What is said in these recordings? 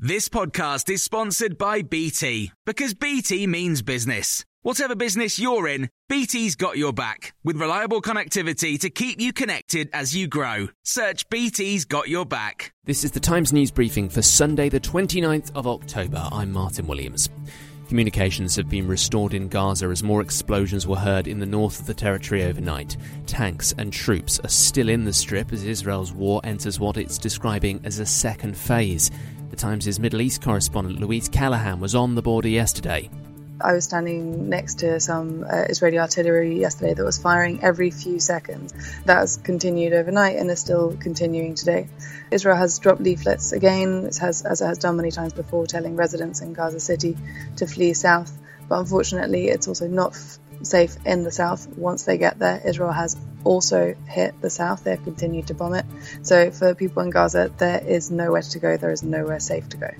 This podcast is sponsored by BT because BT means business. Whatever business you're in, BT's got your back with reliable connectivity to keep you connected as you grow. Search BT's got your back. This is the Times news briefing for Sunday, the 29th of October. I'm Martin Williams. Communications have been restored in Gaza as more explosions were heard in the north of the territory overnight. Tanks and troops are still in the strip as Israel's war enters what it's describing as a second phase. The Times' Middle East correspondent Louise Callaghan was on the border yesterday. I was standing next to some uh, Israeli artillery yesterday that was firing every few seconds. That has continued overnight and is still continuing today. Israel has dropped leaflets again, it has, as it has done many times before, telling residents in Gaza City to flee south. But unfortunately, it's also not safe in the south. Once they get there, Israel has also hit the south. They've continued to bomb it. So for people in Gaza, there is nowhere to go. There is nowhere safe to go.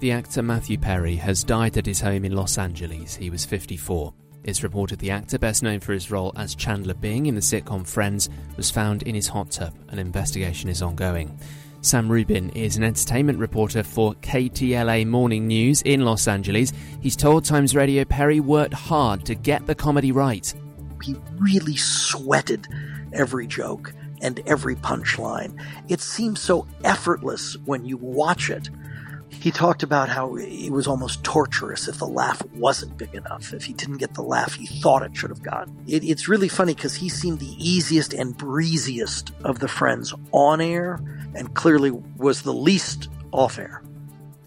The actor Matthew Perry has died at his home in Los Angeles. He was 54. It's reported the actor, best known for his role as Chandler Bing in the sitcom Friends, was found in his hot tub. An investigation is ongoing. Sam Rubin is an entertainment reporter for KTLA Morning News in Los Angeles. He's told Times Radio Perry worked hard to get the comedy right. He really sweated every joke and every punchline. It seems so effortless when you watch it. He talked about how it was almost torturous if the laugh wasn't big enough. If he didn't get the laugh he thought it should have gotten. It, it's really funny because he seemed the easiest and breeziest of the friends on air and clearly was the least off air.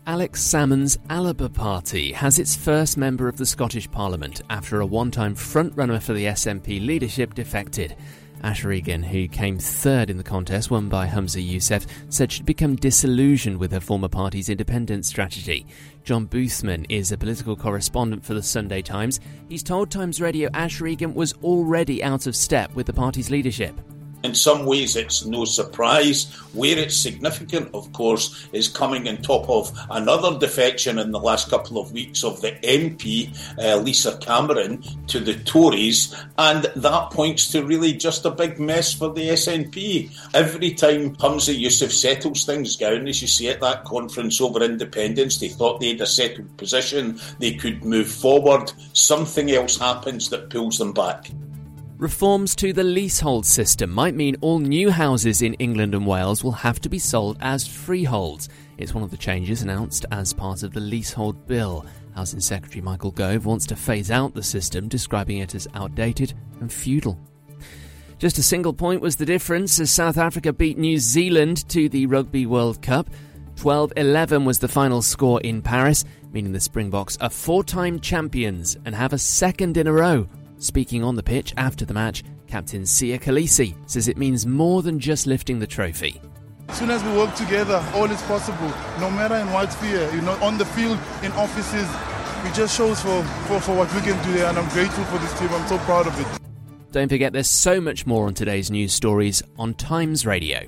Alex Salmond's Alba Party has its first member of the Scottish Parliament after a one time frontrunner for the SNP leadership defected. Ash Regan, who came third in the contest, won by Humza Yousaf, said she'd become disillusioned with her former party's independence strategy. John Boothman is a political correspondent for the Sunday Times. He's told Times Radio Ash Regan was already out of step with the party's leadership. In some ways, it's no surprise. Where it's significant, of course, is coming on top of another defection in the last couple of weeks of the MP, uh, Lisa Cameron, to the Tories, and that points to really just a big mess for the SNP. Every time Humza Yousaf settles things down, as you see at that conference over independence, they thought they had a settled position, they could move forward. Something else happens that pulls them back. Reforms to the leasehold system might mean all new houses in England and Wales will have to be sold as freeholds. It's one of the changes announced as part of the Leasehold Bill. Housing Secretary Michael Gove wants to phase out the system, describing it as outdated and feudal. Just a single point was the difference as South Africa beat New Zealand to the Rugby World Cup. 12 11 was the final score in Paris, meaning the Springboks are four time champions and have a second in a row. Speaking on the pitch after the match, Captain Siya Kolisi says it means more than just lifting the trophy. As soon as we work together, all is possible, no matter in what sphere, you know, on the field, in offices, it just shows for, for, for what we can do there, and I'm grateful for this team. I'm so proud of it. Don't forget, there's so much more on today's news stories on Times Radio.